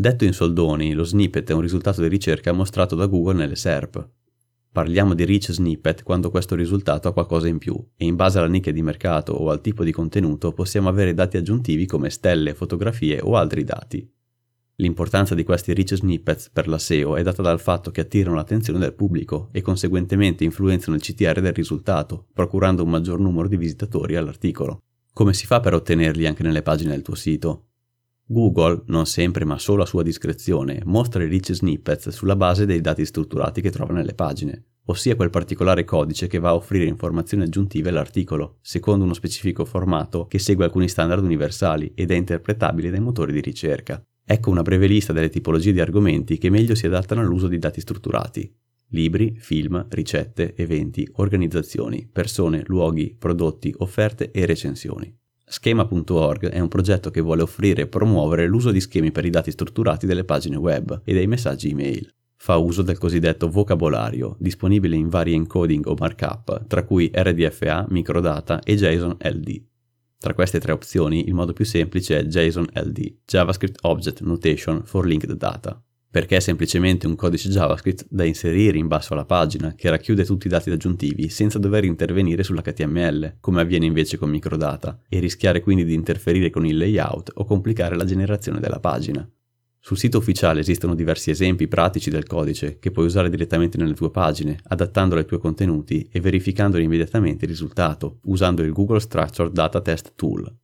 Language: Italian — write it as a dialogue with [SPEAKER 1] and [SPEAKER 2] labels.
[SPEAKER 1] Detto in soldoni, lo snippet è un risultato di ricerca mostrato da Google nelle SERP. Parliamo di rich snippet quando questo risultato ha qualcosa in più e in base alla nicchia di mercato o al tipo di contenuto possiamo avere dati aggiuntivi come stelle, fotografie o altri dati. L'importanza di questi rich snippets per la SEO è data dal fatto che attirano l'attenzione del pubblico e conseguentemente influenzano il CTR del risultato, procurando un maggior numero di visitatori all'articolo. Come si fa per ottenerli anche nelle pagine del tuo sito? Google, non sempre ma solo a sua discrezione, mostra i rich snippets sulla base dei dati strutturati che trova nelle pagine, ossia quel particolare codice che va a offrire informazioni aggiuntive all'articolo, secondo uno specifico formato che segue alcuni standard universali ed è interpretabile dai motori di ricerca. Ecco una breve lista delle tipologie di argomenti che meglio si adattano all'uso di dati strutturati. Libri, film, ricette, eventi, organizzazioni, persone, luoghi, prodotti, offerte e recensioni. Schema.org è un progetto che vuole offrire e promuovere l'uso di schemi per i dati strutturati delle pagine web e dei messaggi email. Fa uso del cosiddetto vocabolario, disponibile in vari encoding o markup, tra cui RDFA, microdata e JSON LD. Tra queste tre opzioni, il modo più semplice è JSON LD, JavaScript Object Notation for Linked Data perché è semplicemente un codice JavaScript da inserire in basso alla pagina che racchiude tutti i dati aggiuntivi senza dover intervenire sull'HTML, come avviene invece con microdata, e rischiare quindi di interferire con il layout o complicare la generazione della pagina. Sul sito ufficiale esistono diversi esempi pratici del codice che puoi usare direttamente nelle tue pagine, adattandolo ai tuoi contenuti e verificandone immediatamente il risultato usando il Google Structured Data Test Tool.